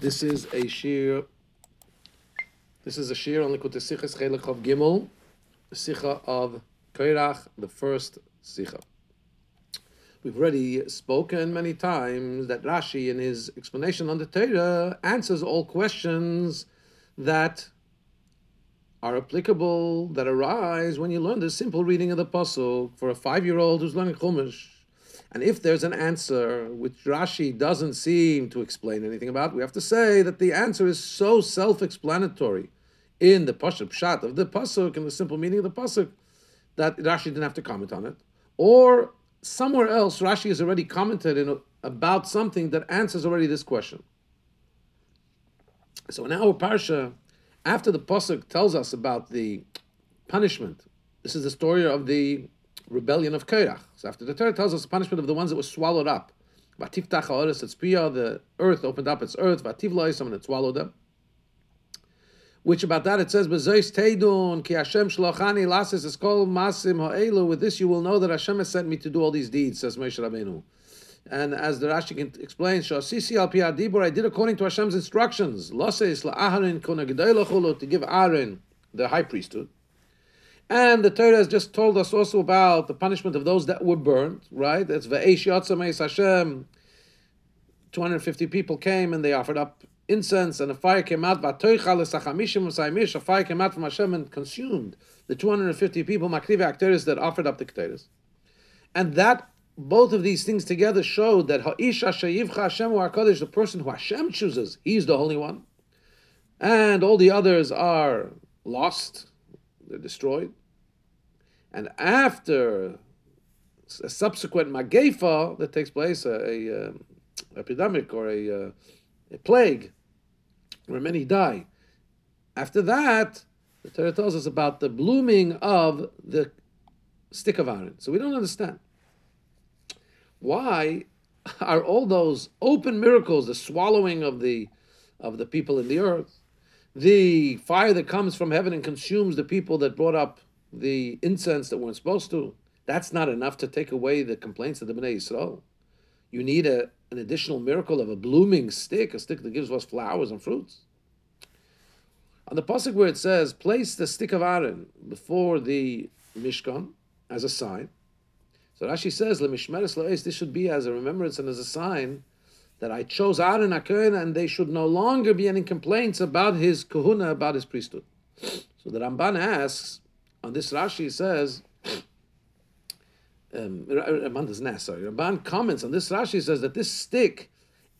This is a shir. This is a shir on Likutei Sichas Chelik of Gimel, the Sicha of Koirach, the first Sicha. We've already spoken many times that Rashi, in his explanation on the Torah, answers all questions that are applicable, that arise when you learn the simple reading of the Pasuk for a five-year-old who's learning Chumash. And if there's an answer which Rashi doesn't seem to explain anything about, we have to say that the answer is so self-explanatory in the Pasuk Pshat of the Pasuk and the simple meaning of the Pasuk that Rashi didn't have to comment on it. Or somewhere else, Rashi has already commented in, about something that answers already this question. So in our Parsha, after the Pasuk tells us about the punishment, this is the story of the rebellion of Korach. So after the Torah tells us the punishment of the ones that were swallowed up. The earth opened up its earth, and it swallowed them. Which about that it says, Ki Hashem Shlochani Lasis is called Masim Ha'elu. With this you will know that Hashem has sent me to do all these deeds, says Moshe Rabbeinu. And as the Rashi explains, Shasisi al Dibur, I did according to Hashem's instructions. Lasis la'aharin to give Aaron the high priesthood. And the Torah has just told us also about the punishment of those that were burned, right? That's Ve'esh Yotzameis Hashem. 250 people came and they offered up incense, and a fire came out. A fire came out from Hashem and consumed the 250 people, Makrive Akteris, that offered up the Keteris. And that, both of these things together showed that Ha'isha Shayivcha Hashem HaKadosh, the person who Hashem chooses, he's the Holy One. And all the others are lost, they're destroyed. And after a subsequent magefa that takes place, a, a, um, epidemic or a, uh, a plague, where many die. After that, the Torah tells us about the blooming of the stick of Aaron. So we don't understand why are all those open miracles, the swallowing of the of the people in the earth, the fire that comes from heaven and consumes the people that brought up the incense that weren't supposed to, that's not enough to take away the complaints of the Bnei Yisrael. You need a, an additional miracle of a blooming stick, a stick that gives us flowers and fruits. On the pasuk where it says, "Place the stick of Aaron before the Mishkan as a sign," so Rashi says, "Lemishmeres lo'es." This should be as a remembrance and as a sign that I chose Aaron Akohen, and they should no longer be any complaints about his kahuna, about his priesthood. So the Ramban asks, on this Rashi says, um, Ramban doesn't ask, sorry. Ramban comments on this Rashi says that this stick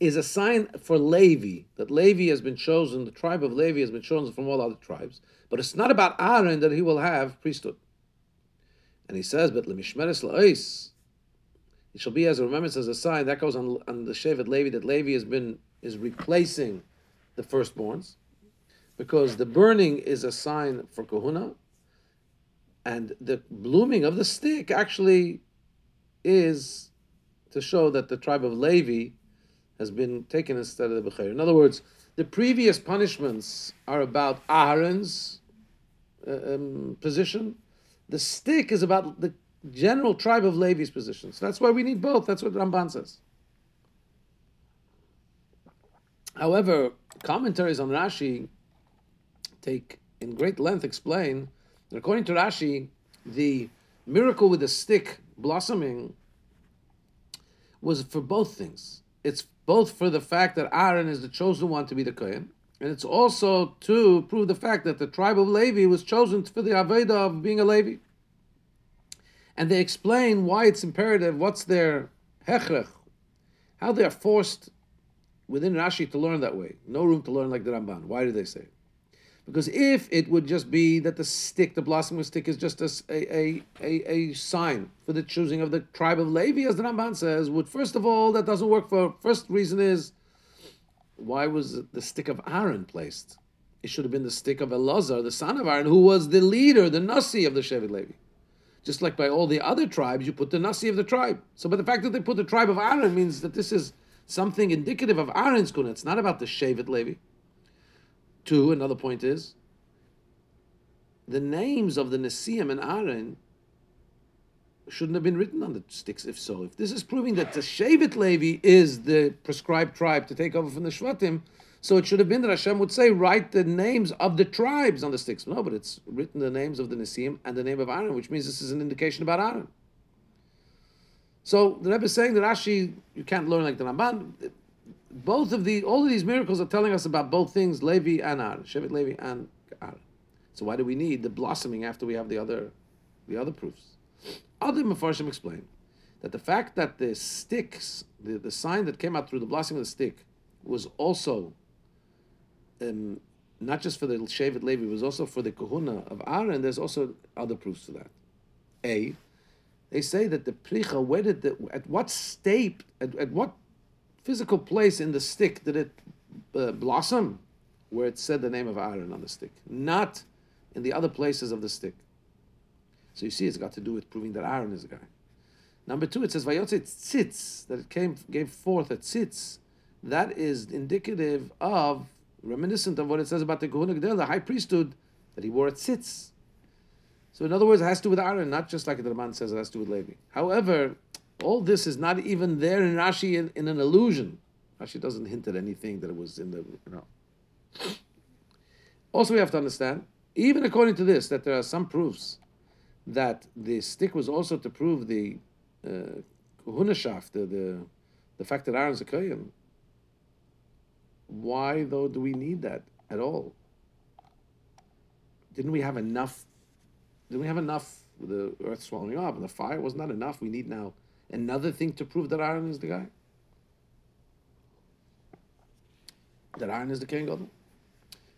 is a sign for Levi, that Levi has been chosen, the tribe of Levi has been chosen from all other tribes. But it's not about Aaron that he will have priesthood. And he says, but Lemishmeres La'is, it shall be as a remembrance, as a sign. That goes on, on the Shevet Levi, that Levi has been, is replacing the firstborns. Because the burning is a sign for Kahuna, and the blooming of the stick actually is to show that the tribe of Levi has been taken instead of the Becher. In other words, the previous punishments are about Aaron's uh, um, position. The stick is about the general tribe of Levi's position. So that's why we need both. That's what Ramban says. However, commentaries on Rashi take in great length explain according to Rashi, the miracle with the stick blossoming was for both things. It's both for the fact that Aaron is the chosen one to be the Kohen, and it's also to prove the fact that the tribe of Levi was chosen for the Avodah of being a Levi. And they explain why it's imperative, what's their hechrech, how they are forced within Rashi to learn that way. No room to learn like the Ramban. Why do they say it? Because if it would just be that the stick, the blossoming stick, is just a, a, a, a, sign for the choosing of the tribe of Levi, as the Ramban says, would first of all, that doesn't work for. First reason is, why was the stick of Aaron placed? It should have been the stick of Elazar, the son of Aaron, who was the leader, the Nasi of the Shevet Levi. Just like by all the other tribes, you put the Nasi of the tribe. So, but the fact that they put the tribe of Aaron means that this is something indicative of Aaron's kuna. It's not about the Shevet Levi. Two, another point is the names of the Nesiim and Aaron shouldn't have been written on the sticks. If so, if this is proving that the Shevet Levi is the prescribed tribe to take over from the Shvatim, so it should have been that Hashem would say, write the names of the tribes on the sticks. No, but it's written the names of the Nesiim and the name of Aaron, which means this is an indication about Aaron. So the Rebbe is saying that Rashi, you can't learn like the Ramban. Both of the, all of these miracles are telling us about both things, Levi and Aaron, Shevet Levi and Aaron. So why do we need the blossoming after we have the other, the other proofs? Other Mefarshim explain that the fact that the sticks, the, the sign that came out through the blossoming of the stick, was also um, not just for the Shevet Levi, it was also for the Kohuna of Aaron. There's also other proofs to that. A, they say that the Pricha, where did the, at what state, at, at what physical place in the stick did it uh, blossom? Where it said the name of Aaron on the stick, not in the other places of the stick. So you see, it's got to do with proving that Aaron is a guy. Number two, it says Vayotze tzitz, that it came gave forth a tzitz. That is indicative of, reminiscent of what it says about the Kohuna the high priesthood, that he wore a tzitz. So in other words, it has to do with Aaron, not just like the Ramban says it has to do with Levi. However, all this is not even there in Rashi in, in an illusion. Rashi doesn't hint at anything that it was in the, you know. Also, we have to understand, even according to this, that there are some proofs that the stick was also to prove the uh, the, the, the fact that Aaron's a Kohen. Why, though, do we need that at all? Didn't we have enough? Didn't we have enough with the earth swallowing up and the fire was not enough? We need now another thing to prove that Aaron is the guy. That Aaron is the king of them.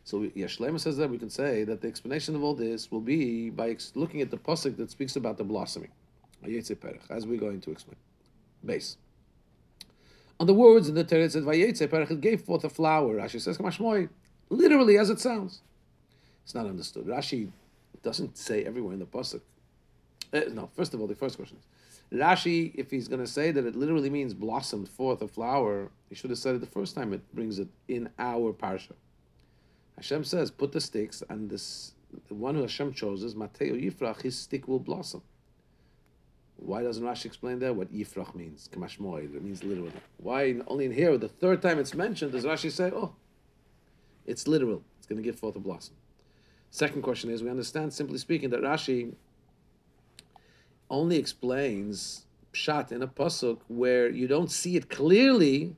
So Yashlema says that we can say that the explanation of all this will be by looking at the pasuk that speaks about the blossoming, as we're going to explain. Base. On the words in the Torah it says Vayetze Perech, it gave forth a flower. Rashi says Kamashmoy, literally as it sounds. It's not understood. Rashi doesn't say everywhere in the pasuk. Uh, no, first of all, the first question is Rashi, if he's going to say that it literally means blossomed forth a flower, he should have said it the first time it brings it in our parsha. Hashem says, put the sticks, and this the one who Hashem chooses, Mateo Yifrach, his stick will blossom. Why doesn't Rashi explain that? What Yifrach means? Kamashmoy, it means literally. Why only in here, the third time it's mentioned, does Rashi say, oh, it's literal. It's going to give forth a blossom. Second question is, we understand, simply speaking, that Rashi only explains shot in a pasuk where you don't see it clearly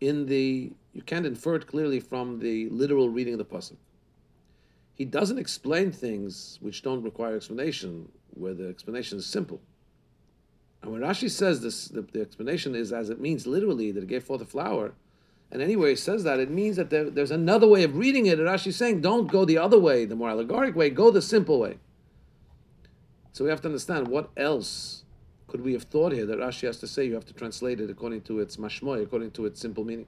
in the you can't infer it clearly from the literal reading of the pasuk. He doesn't explain things which don't require explanation, where the explanation is simple. And when Rashi says this, the, the explanation is as it means literally that it gave forth a flower, and anyway he says that, it means that there, there's another way of reading it. And Rashi's saying, don't go the other way, the more allegoric way, go the simple way. So we have to understand what else could we have thought here that Rashi has to say you have to translate it according to its mashmoy, according to its simple meaning.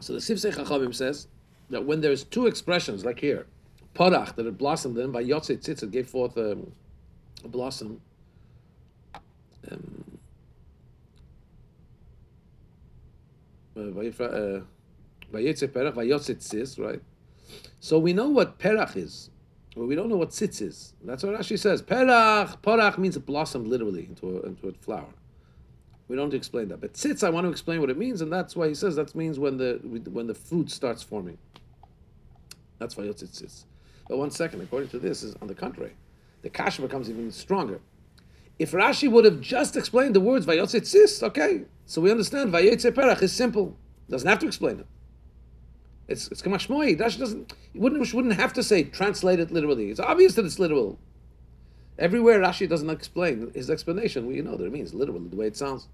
So the Sifsei Chachamim says that when there's two expressions, like here, parach, that it blossomed, then by Yotzei Tzitz, it gave forth a, a blossom. Um, uh, right? So we know what perach is, but we don't know what tzitz is. That's what Rashi says. Perach, parach means it blossomed literally into a, into a flower. We don't explain that. But tzitz, I want to explain what it means, and that's why he says that means when the when the fruit starts forming. That's why yotzit tzitz. But one second, according to this, is on the contrary. The kasha becomes even stronger. If Rashi would have just explained the words vayotze tzis, okay, so we understand perach is simple. Doesn't have to explain it. It's it's kamashmoi. Rashi doesn't. Wouldn't wouldn't have to say translate it literally. It's obvious that it's literal. Everywhere Rashi doesn't explain his explanation, well, you know that it means literally the way it sounds.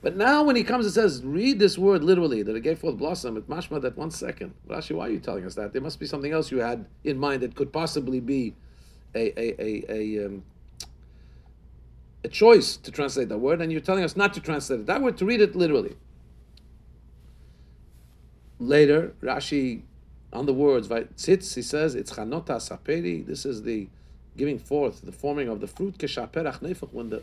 But now when he comes and says, read this word literally, that it gave forth blossom, it mashma that one second. Rashi, why are you telling us that? There must be something else you had in mind that could possibly be a a a, a, um, a choice to translate that word, and you're telling us not to translate it that word, to read it literally. Later, Rashi, on the words, tzitz, he says, it's chanota saperi, this is the giving forth, the forming of the fruit, keshaperach neifel, when the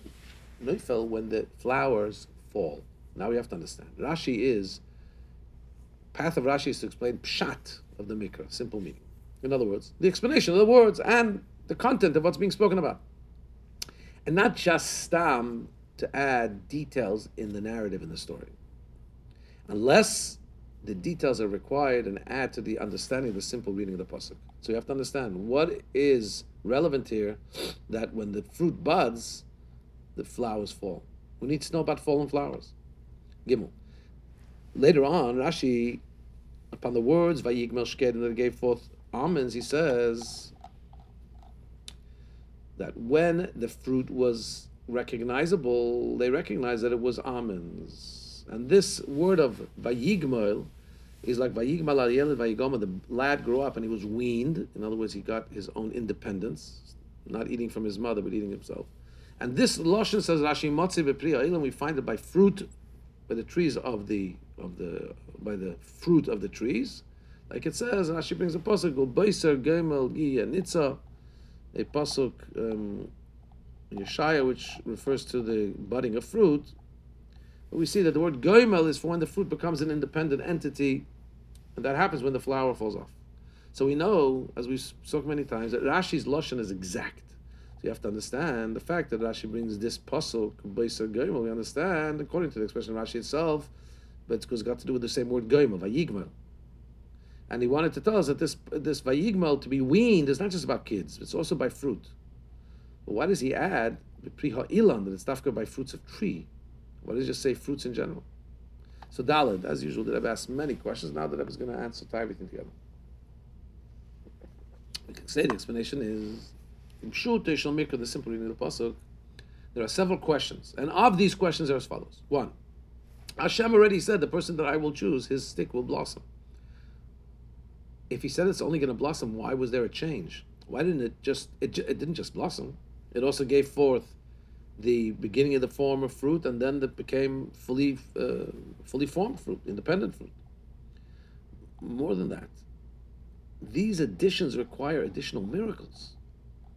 neifel, when the flowers fall. Now we have to understand. Rashi is, path of Rashi is to explain pshat of the mikra, simple meaning. In other words, the explanation of the words and the content of what's being spoken about. And not just stam to add details in the narrative in the story. Unless the details are required and add to the understanding of the simple reading of the pasuk. So you have to understand what is relevant here. That when the fruit buds, the flowers fall. We need to know about fallen flowers. Gimel. Later on, Rashi, upon the words Vayigmel and that gave forth almonds, he says that when the fruit was recognizable, they recognized that it was almonds. And this word of Vayigmel is like Vayigmal al Yeled Vayigoma. The lad grew up and he was weaned. In other words, he got his own independence, not eating from his mother, but eating himself. And this Lashon says Rashi Motzi Bepriya we find it by fruit, by the trees of the of the by the fruit of the trees. Like it says, Rashi brings a pasuk, Beiser Gemel Gi Nitza, a pasuk um, in Yeshaya, which refers to the budding of fruit. But we see that the word Goimel is for when the fruit becomes an independent entity, and that happens when the flower falls off. So we know, as we've spoken many times, that Rashi's Lashon is exact. So you have to understand the fact that Rashi brings this pasuk, Beiser Goimel, we understand, according to the expression of Rashi itself, but it's got to do with the same word Goimel, Vayigmel. And he wanted to tell us that this this Vayigmel, to be weaned, is not just about kids, it's also by fruit. But why does he add the Ilan, that it's dafka by fruits of tree? Why does he just say fruits in general? So Dalid, as usual, the Rebbe asked many questions. Now the Rebbe is going to answer, tie everything together. We can say the explanation is in Shute Shal Mikra, the simple reading of the pasuk. There are several questions, and of these questions are as follows: One, Hashem already said the person that I will choose, his stick will blossom. If he said it's only going to blossom, why was there a change? Why didn't it just? It, it didn't just blossom. It also gave forth the beginning of the form of fruit, and then it became fully, uh, fully formed fruit, independent fruit. More than that, these additions require additional miracles.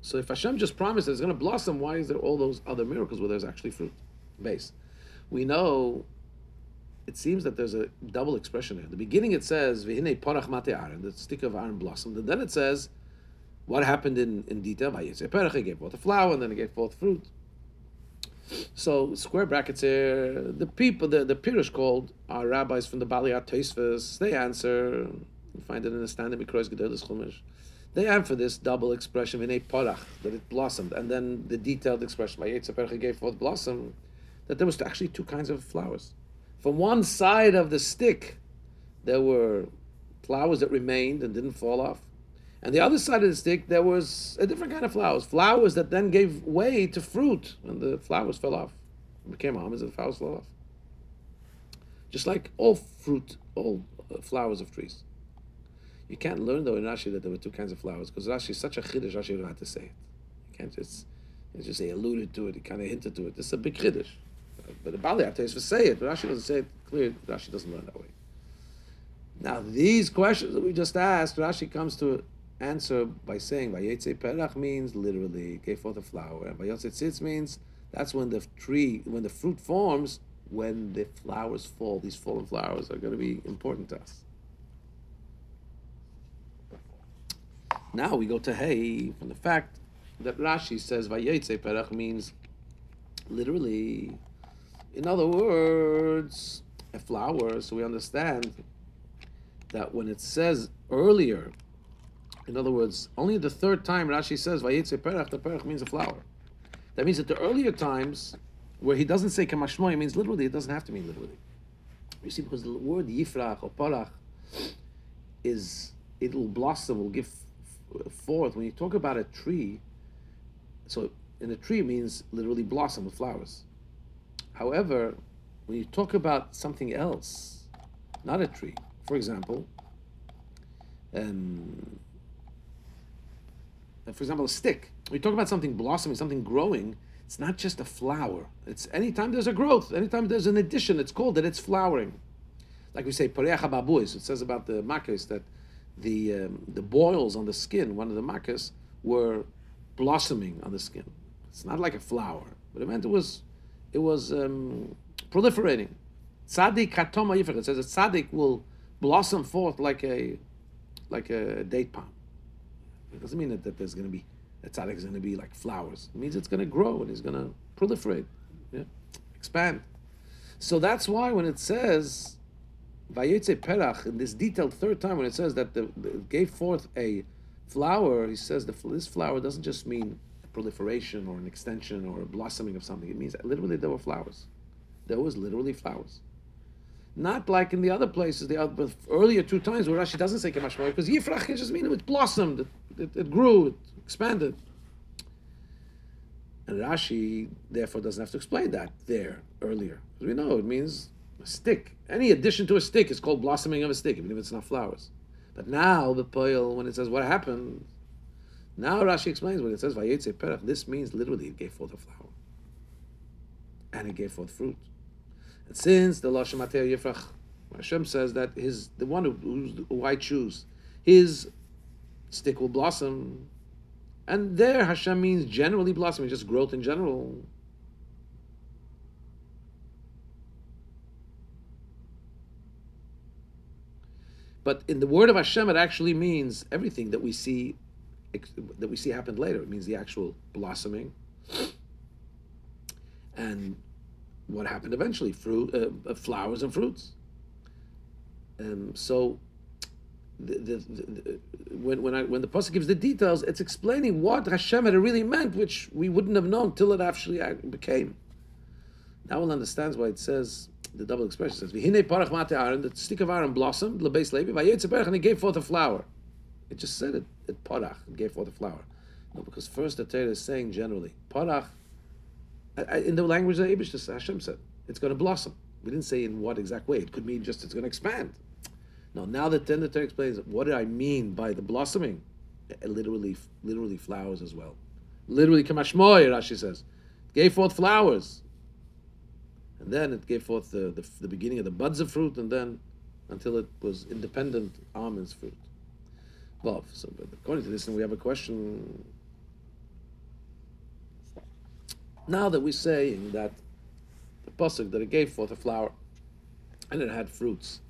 So if Hashem just promised it's going to blossom, why is there all those other miracles where there's actually fruit base? We know it seems that there's a double expression here. The beginning it says "V'hinei parach mate aaron," the stick of Aaron blossomed, and then it says what happened in in perach, it gave forth a flower, and then it gave forth fruit. So square brackets here. The people, the the Pirush called our rabbis from the Baalei HaTosfos. They answer. You find it in the standard Mikrois Gedolos Chumash. They answer this double expression in a parach that it blossomed, and then the detailed expression by Yitzhak gave forth blossom. That there was actually two kinds of flowers. From one side of the stick, there were flowers that remained and didn't fall off. And the other side of the stick, there was a different kind of flowers. Flowers that then gave way to fruit, and the flowers fell off. It became almonds, and the flowers fell off. Just like all fruit, all uh, flowers of trees. You can't learn though in Rashi that there were two kinds of flowers because Rashi is such a chiddush. Rashi don't have to say it. You can't just, you just say alluded to it. He kind of hinted to it. This is a big chiddush. But the Bali to say it. But Rashi doesn't say it clear. Rashi doesn't learn that way. Now these questions that we just asked, Rashi comes to answer by saying Vayetze Perach means literally gave forth a flower, and Vayotze Tzitz means that's when the tree, when the fruit forms, when the flowers fall. These fallen flowers are going to be important to us. Now we go to Hey from the fact that Rashi says Vayetze Perach means literally, in other words, a flower. So we understand that when it says earlier in other words, only the third time Rashi says Vayetze Perach, the Perach means a flower. That means that the earlier times where he doesn't say Kamashmoy, means literally, it doesn't have to mean literally. You see, because the word Yifrach or Parach is, it will blossom, will give forth. When you talk about a tree, so in a tree means literally blossom with flowers. However, when you talk about something else, not a tree, for example, um, for example, a stick. We talk about something blossoming, something growing. It's not just a flower. It's anytime there's a growth, anytime there's an addition, it's called that it's flowering. Like we say. It says about the makkahs that the um, the boils on the skin, one of the makkahs, were blossoming on the skin. It's not like a flower, but it meant it was it was um, proliferating. Tzaddik katamar It says that tzaddik will blossom forth like a like a date palm. It doesn't mean that, that there's going to be that tzaddik is going to be like flowers. It means it's going to grow and it's going to proliferate, yeah, expand. So that's why when it says Vayetze Perach in this detailed third time when it says that the, the gave forth a flower, he says the, this flower doesn't just mean proliferation or an extension or a blossoming of something. It means literally there were flowers. There was literally flowers. Not like in the other places, the other, earlier two times where Rashi doesn't say Kamash because Yifrach just mean it blossomed, it, it, it grew, it expanded. And Rashi, therefore, doesn't have to explain that there earlier. We know it means a stick. Any addition to a stick is called blossoming of a stick, even if it's not flowers. But now, the poil, when it says what happened, now Rashi explains when it says this means literally it gave forth a flower. And it gave forth fruit. And since the Lashon Matei Yifrach, Hashem says that his the one who, who I choose, his stick will blossom. And there Hashem means generally blossoming, just growth in general. But in the word of Hashem, it actually means everything that we see that we see happened later. It means the actual blossoming and what happened eventually, fruit, uh, uh flowers and fruits. Um, so, the, the, the, when when I when the pasuk gives the details, it's explaining what Hashem had really meant, which we wouldn't have known till it actually became. Now one understands why it says the double expression says, "V'hine parach mate Aaron." The stick of Aaron blossomed, lebeis levi, vayetze and he gave forth a flower. It just said it. It parach. It gave forth a flower. No, because first the Torah is saying generally parach. In the language that Abish Hashem said, it's going to blossom. We didn't say in what exact way. It could mean just it's going to expand. Now, now that then the Torah explains what did I mean by the blossoming? It literally, literally flowers as well. Literally, kamashmoy, Rashi says, gave forth flowers. And then it gave forth the, the, the, beginning of the buds of fruit, and then until it was independent almonds fruit. Well, so according to this, and we have a question. Now that we're saying that the pasuk that it gave forth a flower and it had fruits,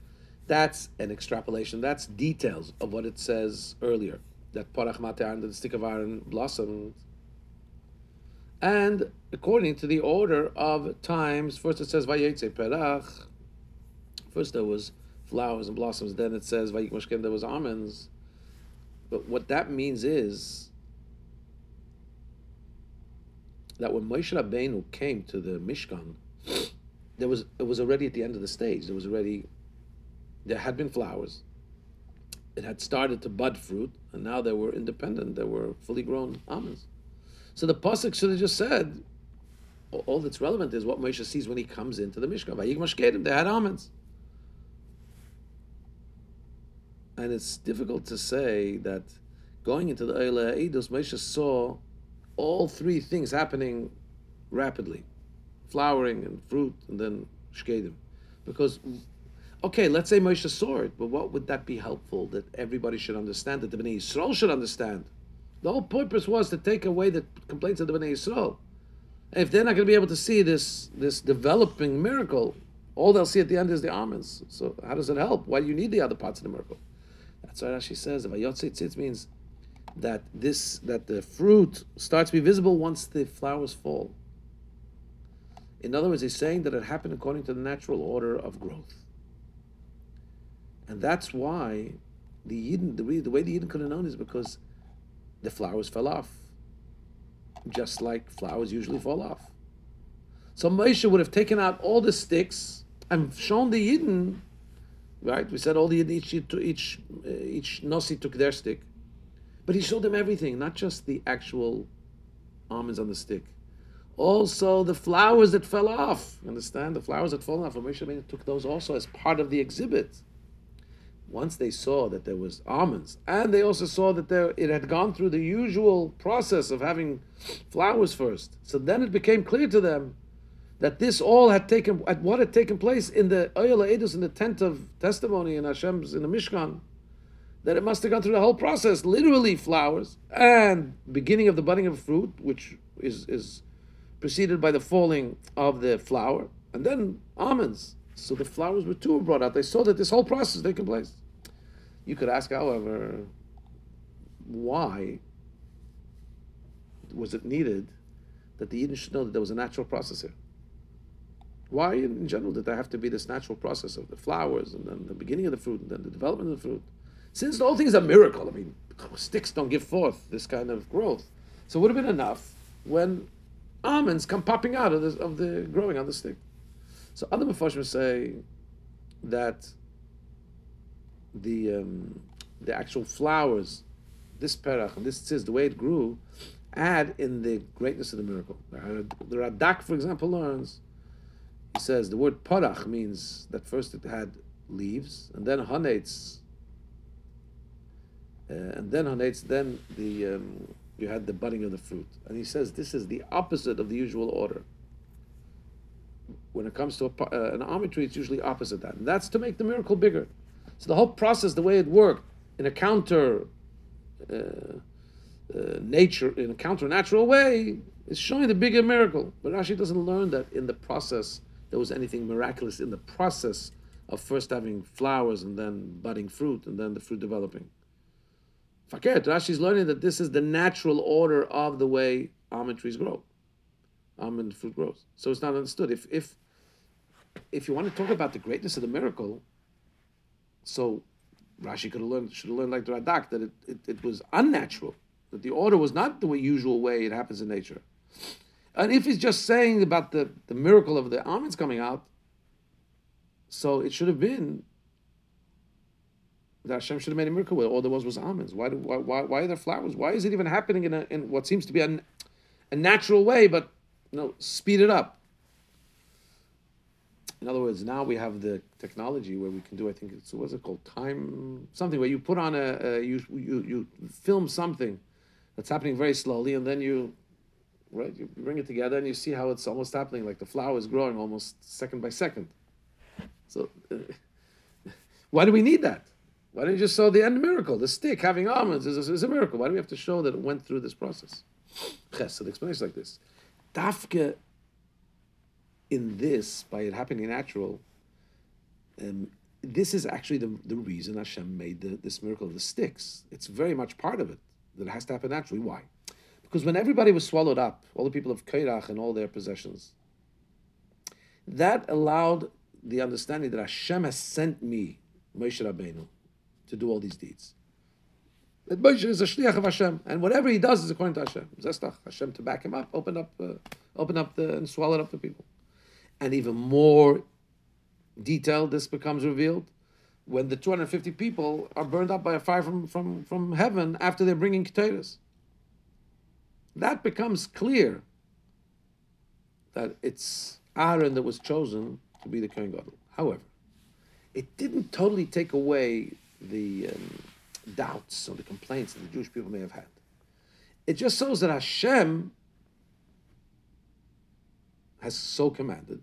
that's an extrapolation. That's details of what it says earlier that parach and the stick of Aaron blossomed and according to the order of times, first it says Vayetze Perach. First there was flowers and blossoms. Then it says Vayik there was almonds. But what that means is that when Moshe Rabbeinu came to the Mishkan, there was it was already at the end of the stage. There was already there had been flowers. It had started to bud fruit, and now they were independent. They were fully grown almonds. So the pasuk should have just said, all that's relevant is what Moshe sees when he comes into the Mishkan. They had almonds. And it's difficult to say that going into the Eila Eidos, Moshe saw all three things happening rapidly flowering and fruit and then shkedim. Because, okay, let's say Moshe saw it, but what would that be helpful that everybody should understand, that the Bnei Yisrael should understand? The whole purpose was to take away the complaints of the Bnei Yisrael. if they're not going to be able to see this this developing miracle, all they'll see at the end is the almonds. So how does it help? Why do you need the other parts of the miracle? That's why Rashi says, "Vayotze tzitz" means that this that the fruit starts to be visible once the flowers fall. In other words, he's saying that it happened according to the natural order of growth. And that's why the Yidden, the, the way the Yidden could have known is because the flowers fell off, just like flowers usually fall off. So Moshe would have taken out all the sticks and shown the Yidden, right? We said all the Yidden, each, each, each Nasi took their stick. But he showed them everything, not just the actual almonds on the stick. Also, the flowers that fell off. Understand? The flowers that fell off. And Moshe took those also as part of the exhibit once they saw that there was almonds, and they also saw that there it had gone through the usual process of having flowers first. So then it became clear to them that this all had taken at what had taken place in the Oyel Edus in the tent of testimony in Hashem's in the Mishkan, that it must have gone through the whole process, literally flowers, and beginning of the budding of fruit, which is is preceded by the falling of the flower, and then almonds. So the flowers were too brought out. They saw that this whole process taking place. You could ask, however, why was it needed that the Eden should know that there was a natural process here? Why, in general, did there have to be this natural process of the flowers and then the beginning of the fruit and then the development of the fruit? Since the whole thing is a miracle, I mean, sticks don't give forth this kind of growth. So it would have been enough when almonds come popping out of the, of the growing on the stick. So other Mephoshim say that the um, the actual flowers, this perach and this tzitz, the way it grew, add in the greatness of the miracle. The Radak, for example, learns. He says the word parach means that first it had leaves, and then hanetz, and then hanetz, then the um, you had the budding of the fruit. And he says this is the opposite of the usual order. When it comes to a, uh, an almond tree, it's usually opposite that, and that's to make the miracle bigger. So the whole process, the way it worked, in a counter uh, uh, nature, in a counter natural way, is showing the bigger miracle. But Rashi doesn't learn that in the process there was anything miraculous in the process of first having flowers and then budding fruit and then the fruit developing. Fakert, Rashi's learning that this is the natural order of the way almond trees grow. Almond fruit grows. So it's not understood. If if if you want to talk about the greatness of the miracle, so Rashi could have learned, should have learned like the Radak that it, it, it, was unnatural, that the order was not the usual way it happens in nature. And if he's just saying about the, the miracle of the almonds coming out, so it should have been that Hashem should have made a miracle where all there was was almonds. Why, do, why, why, why are there flowers? Why is it even happening in, a, in what seems to be a, a natural way, but you know, speed it up? In other words, now we have the technology where we can do. I think it's what's it called? Time something where you put on a, a you, you you film something that's happening very slowly, and then you right you bring it together and you see how it's almost happening, like the flower is growing almost second by second. So, uh, why do we need that? Why don't you just show the end miracle? The stick having almonds is a, is a miracle. Why do we have to show that it went through this process? Explanation is like this: Dafke in this, by it happening natural, um, this is actually the, the reason Hashem made the, this miracle of the sticks. It's very much part of it that it has to happen naturally. Why? Because when everybody was swallowed up, all the people of Kairach and all their possessions, that allowed the understanding that Hashem has sent me, Moshe Rabbeinu, to do all these deeds. That Moshe is a shliach of Hashem, and whatever he does is according to Hashem. Zestach, Hashem to back him up, open up, uh, open up the, and swallow up the people and even more detailed this becomes revealed when the 250 people are burned up by a fire from, from, from heaven after they're bringing potatoes. That becomes clear that it's Aaron that was chosen to be the Kohen Gadol. However, it didn't totally take away the um, doubts or the complaints that the Jewish people may have had. It just shows that Hashem has so commanded.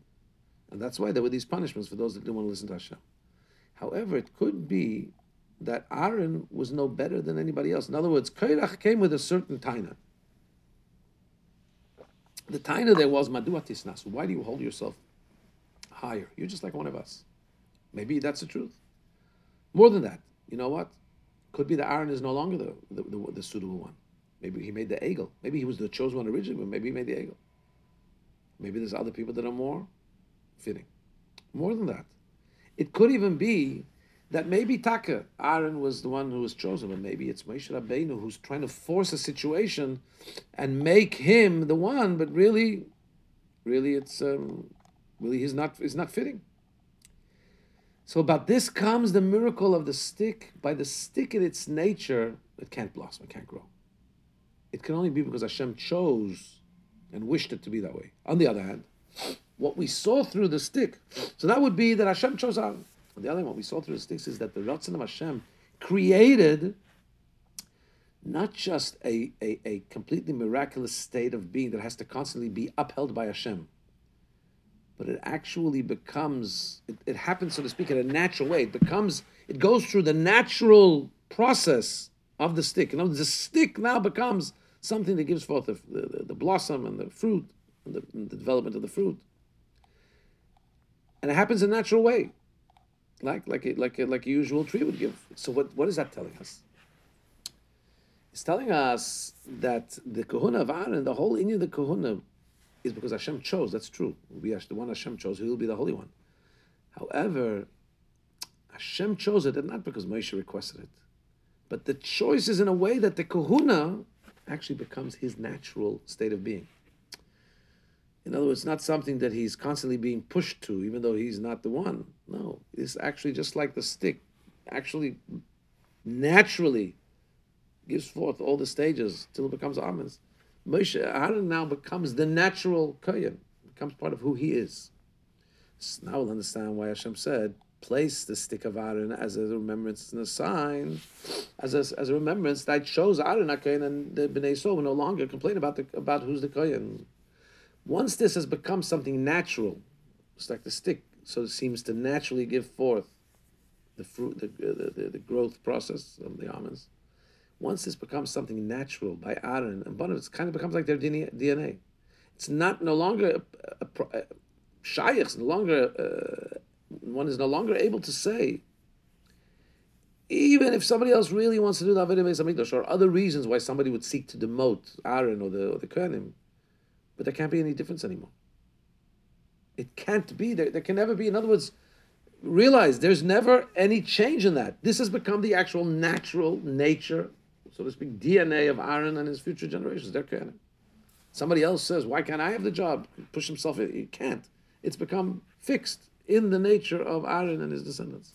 And that's why there were these punishments for those that didn't want to listen to Hashem. However, it could be that Aaron was no better than anybody else. In other words, Kairach came with a certain taina. The taina there was Madua Tisnas. Why do you hold yourself higher? You're just like one of us. Maybe that's the truth. More than that, you know what? Could be the Aaron is no longer the, the, the, the suitable one. Maybe he made the egel. Maybe he was the chosen one originally, but maybe he made the egel. Maybe there's other people that are more fitting. More than that, it could even be that maybe Taka, Aaron was the one who was chosen, but maybe it's Moshe Rabbeinu who's trying to force a situation and make him the one, but really, really it's um, really he's not he's not fitting. So about this comes the miracle of the stick. By the stick in its nature, it can't blossom, it can't grow. It can only be because Hashem chose and wished it to be that way. On the other hand, what we saw through the stick, so that would be that Hashem chose Aaron. On the other hand, what we saw through the sticks is that the Ratzon of Hashem created not just a, a, a completely miraculous state of being that has to constantly be upheld by Hashem, but it actually becomes, it, it happens, so to speak, in a natural way. It becomes, it goes through the natural process of the stick. Other words, the stick now becomes something that gives forth the, the, the blossom and the fruit and the, and the, development of the fruit. And it happens in a natural way, like like a, like a, like a usual tree would give. So what, what is that telling us? It's telling us that the kahuna of Aaron, the whole Inyan of the kahuna, is because Hashem chose. That's true. We are the one Hashem chose, He will be the Holy One. However, Hashem chose it, and not because Moshe requested it, but the choice is in a way that the Kohuna actually becomes his natural state of being. In other words, not something that he's constantly being pushed to, even though he's not the one. No, it's actually just like the stick, actually naturally gives forth all the stages till it becomes almonds. Moshe Aaron now becomes the natural kohen, becomes part of who he is. So now we'll understand why Hashem said, place the stick of Aaron as a remembrance and a sign, as a, as a remembrance that shows Aaron a kohen, and the Bnei Yisrael will no longer complain about the, about who's the kohen. Once this has become something natural, it's like the stick, so it seems to naturally give forth the fruit, the, the, the, the growth process of the almonds. Once this becomes something natural by Aaron and Bonav, it kind of becomes like their DNA. It's not no longer a, a, a shayach, no longer uh, one is no longer able to say. Even if somebody else really wants to do the Avodah Beis or other reasons why somebody would seek to demote Aaron or the or the Kohanim, but there can't be any difference anymore. It can't be. There, there can never be. In other words, realize there's never any change in that. This has become the actual natural nature, so to speak, DNA of Aaron and his future generations. They're Kohanim. Somebody else says, "Why can't I have the job?" Push himself. He can't. It's become fixed in the nature of Aaron and his descendants.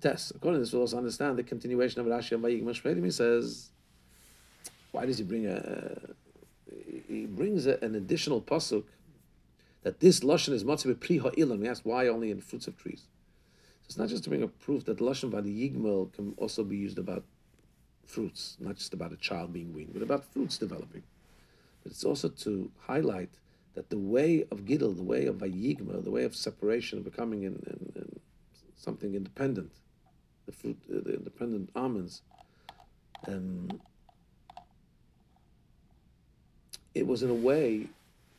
Test. According to this, we'll also understand the continuation of Rashi and Vayik He says, why does he bring a he brings a, an additional pasuk that this lashon is matzah pri ha'ilam. He asked why only in fruits of trees. So it's not just to bring a proof that lashon by the yigmal can also be used about fruits, not just about a child being weaned, but about fruits developing. But it's also to highlight that the way of Gidel, the way of Vayigma, the way of separation, of becoming in, in, in something independent, the fruit, uh, the independent almonds, um, it was in a way,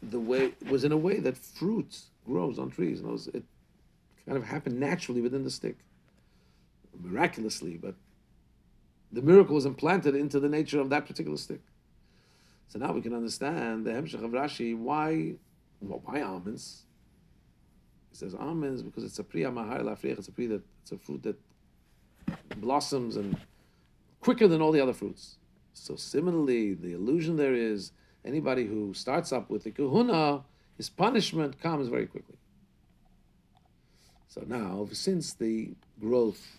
the way was in a way that fruit grows on trees. And it, it kind of happened naturally within the stick, miraculously, but the miracle was implanted into the nature of that particular stick. So now we can understand the Hemshech of Rashi, why, well, why almonds? He says almonds because it's a priya mahar lafriach, it's a priya that it's a fruit that blossoms and quicker than all the other fruits. So similarly, the illusion there is anybody who starts up with the kahuna, his punishment comes very quickly. So now, since the growth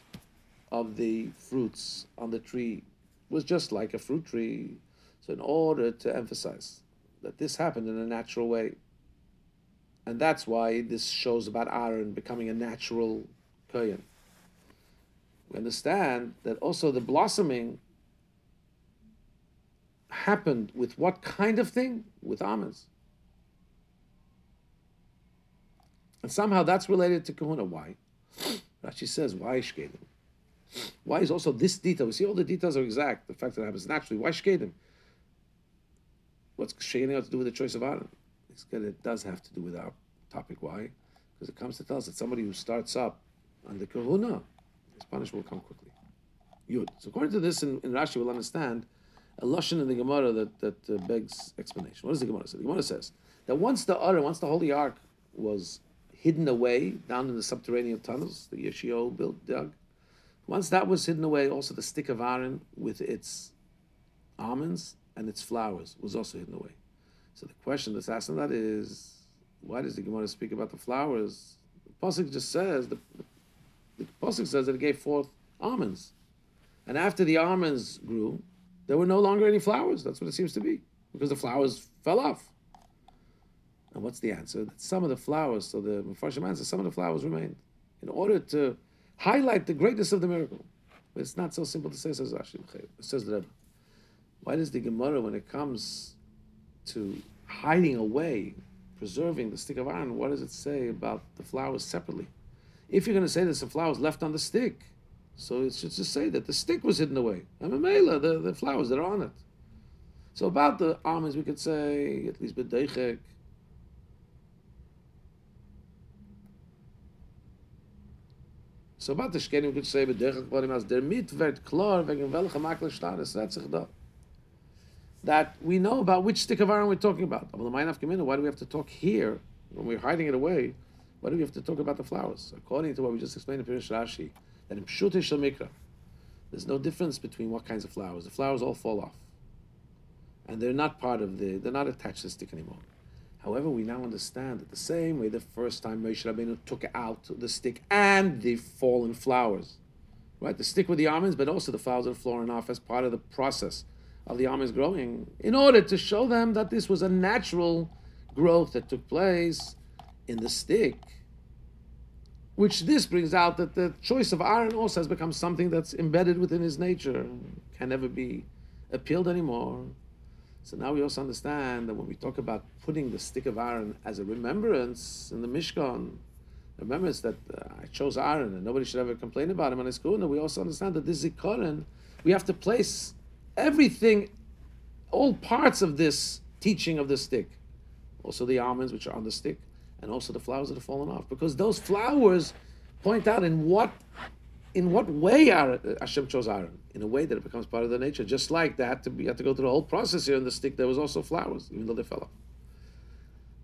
of the fruits on the tree was just like a fruit tree, so, in order to emphasize that this happened in a natural way, and that's why this shows about Aaron becoming a natural kohen. We understand that also the blossoming happened with what kind of thing? With almonds. And somehow that's related to kahuna. Why? Rashi says, why shkedim? Why is also this detail? We see all the details are exact. The fact that it happens naturally. Why shkedim? What's Sheni have to do with the choice of Aaron? It does have to do with our topic. Why? Because it comes to tell us that somebody who starts up the kahuna, his punishment will come quickly. Yud. So according to this, in, in Rashi, we'll understand a lashon in the Gemara that, that uh, begs explanation. What does the Gemara say? The Gemara says that once the Aron, once the Holy Ark was hidden away down in the subterranean tunnels, the Yoshiyahu built, dug, once that was hidden away, also the stick of Aaron with its almonds and its flowers was also hidden away. So the question that's asked on that is, why does the Gemara speak about the flowers? The pasuk just says the, the pasuk says that it gave forth almonds, and after the almonds grew, there were no longer any flowers. That's what it seems to be because the flowers fell off. And what's the answer? That some of the flowers, so the Mepharshim answer, some of the flowers remained in order to highlight the greatness of the miracle. But it's not so simple to say, says Rashi. Says the Rebbe. Why does the Gemara, when it comes to hiding away, preserving the stick of Aaron, what does it say about the flowers separately? If you're going to say there's some flowers left on the stick, so it should just say that the stick was hidden away. And Mamela, the, the flowers that are on it. So about the almonds, we could say, at least B'deichek, So about the Shkedim, could say, B'derech Kvarim, as der mit wird klar, wegen welcher Makler Status, that's sich da. That we know about which stick of Aaron we're talking about. Aber the mind of Gemini, why do we have to talk here, when we're hiding it away, why do we have to talk about the flowers? According to what we just explained in Pirish Rashi, that in Shal Mikra, there's no difference between what kinds of flowers. The flowers all fall off. And they're not part of the, they're not attached to the stick anymore. However, we now understand that the same way the first time Moshe Rabbeinu took out the stick and the fallen flowers, right? The stick with the almonds, but also the flowers that are falling off as part of the process of the almonds growing, in order to show them that this was a natural growth that took place in the stick. Which this brings out that the choice of Aaron also has become something that's embedded within his nature, can never be appealed anymore. So now we also understand that when we talk about putting the stick of Aaron as a remembrance in the Mishkan, remembrance that uh, I chose Aaron and nobody should ever complain about him on his kehuna, we also understand that this zikaron, we have to place everything, all parts of this teaching of the stick, also the almonds which are on the stick, and also the flowers that have fallen off, because those flowers point out in what in what way are, Hashem chose Aaron? In a way that it becomes part of the nature. Just like that, to be, to go through the whole process here in the stick. There was also flowers, even though they fell off.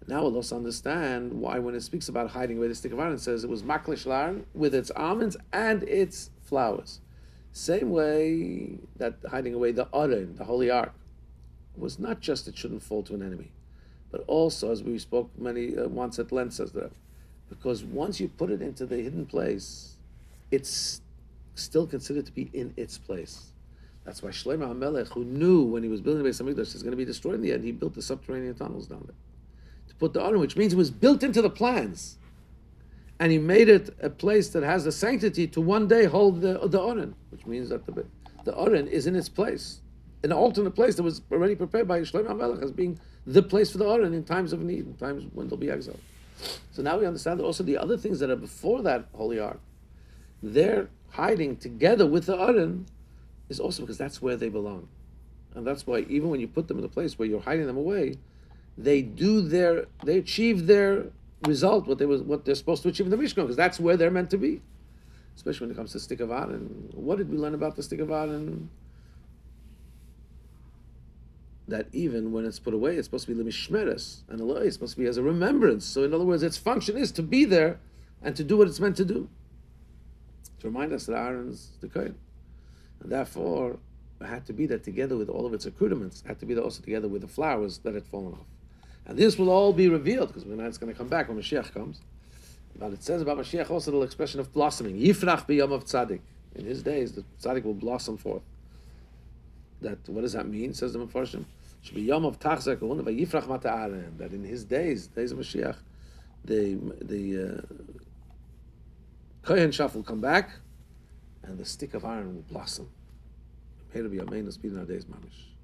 Now we'll also understand why, when it speaks about hiding away the stick of Aaron, it says it was maklish Aaron with its almonds and its flowers. Same way that hiding away the Aron, the holy ark, was not just it shouldn't fall to an enemy, but also, as we spoke many uh, once at length, says that, because once you put it into the hidden place, it's still considered to be in its place. That's why Shlomo HaMelech, who knew when he was building the Beis Hamikdash it's going to be destroyed in the end, he built the subterranean tunnels down there to put the Aron, which means it was built into the plans, and he made it a place that has the sanctity to one day hold the the which means that the the is in its place, an alternate place that was already prepared by Shlomo HaMelech as being the place for the Aron in times of need, in times when there'll be exile. So now we understand also the other things that are before that holy ark their hiding together with the Aron is also because that's where they belong. And that's why even when you put them in a place where you're hiding them away, they do their they achieve their result, what they was what they're supposed to achieve in the Mishkan, because that's where they're meant to be. Especially when it comes to stick of Aaron. What did we learn about the stick of Aaron? That even when it's put away, it's supposed to be limishmeres, and Allah is supposed to be as a remembrance. So in other words, its function is to be there and to do what it's meant to do to remind us that Aaron's the Kohen. And therefore, it had to be that together with all of its accoutrements, had to be there also together with the flowers that had fallen off. And this will all be revealed, because we it's going to come back when Mashiach comes. But it says about Mashiach also the expression of blossoming. Yifrach b'yamav tzaddik. In his days, the tzaddik will blossom forth. That what does that mean? Says the Mefarshim. Yom of tachzak yifrach mata That in his days, days of Mashiach, the the uh, Kohen Shaf will come back, and the stick of Aaron will blossom. May to be Amen, speed in our days, Mamish.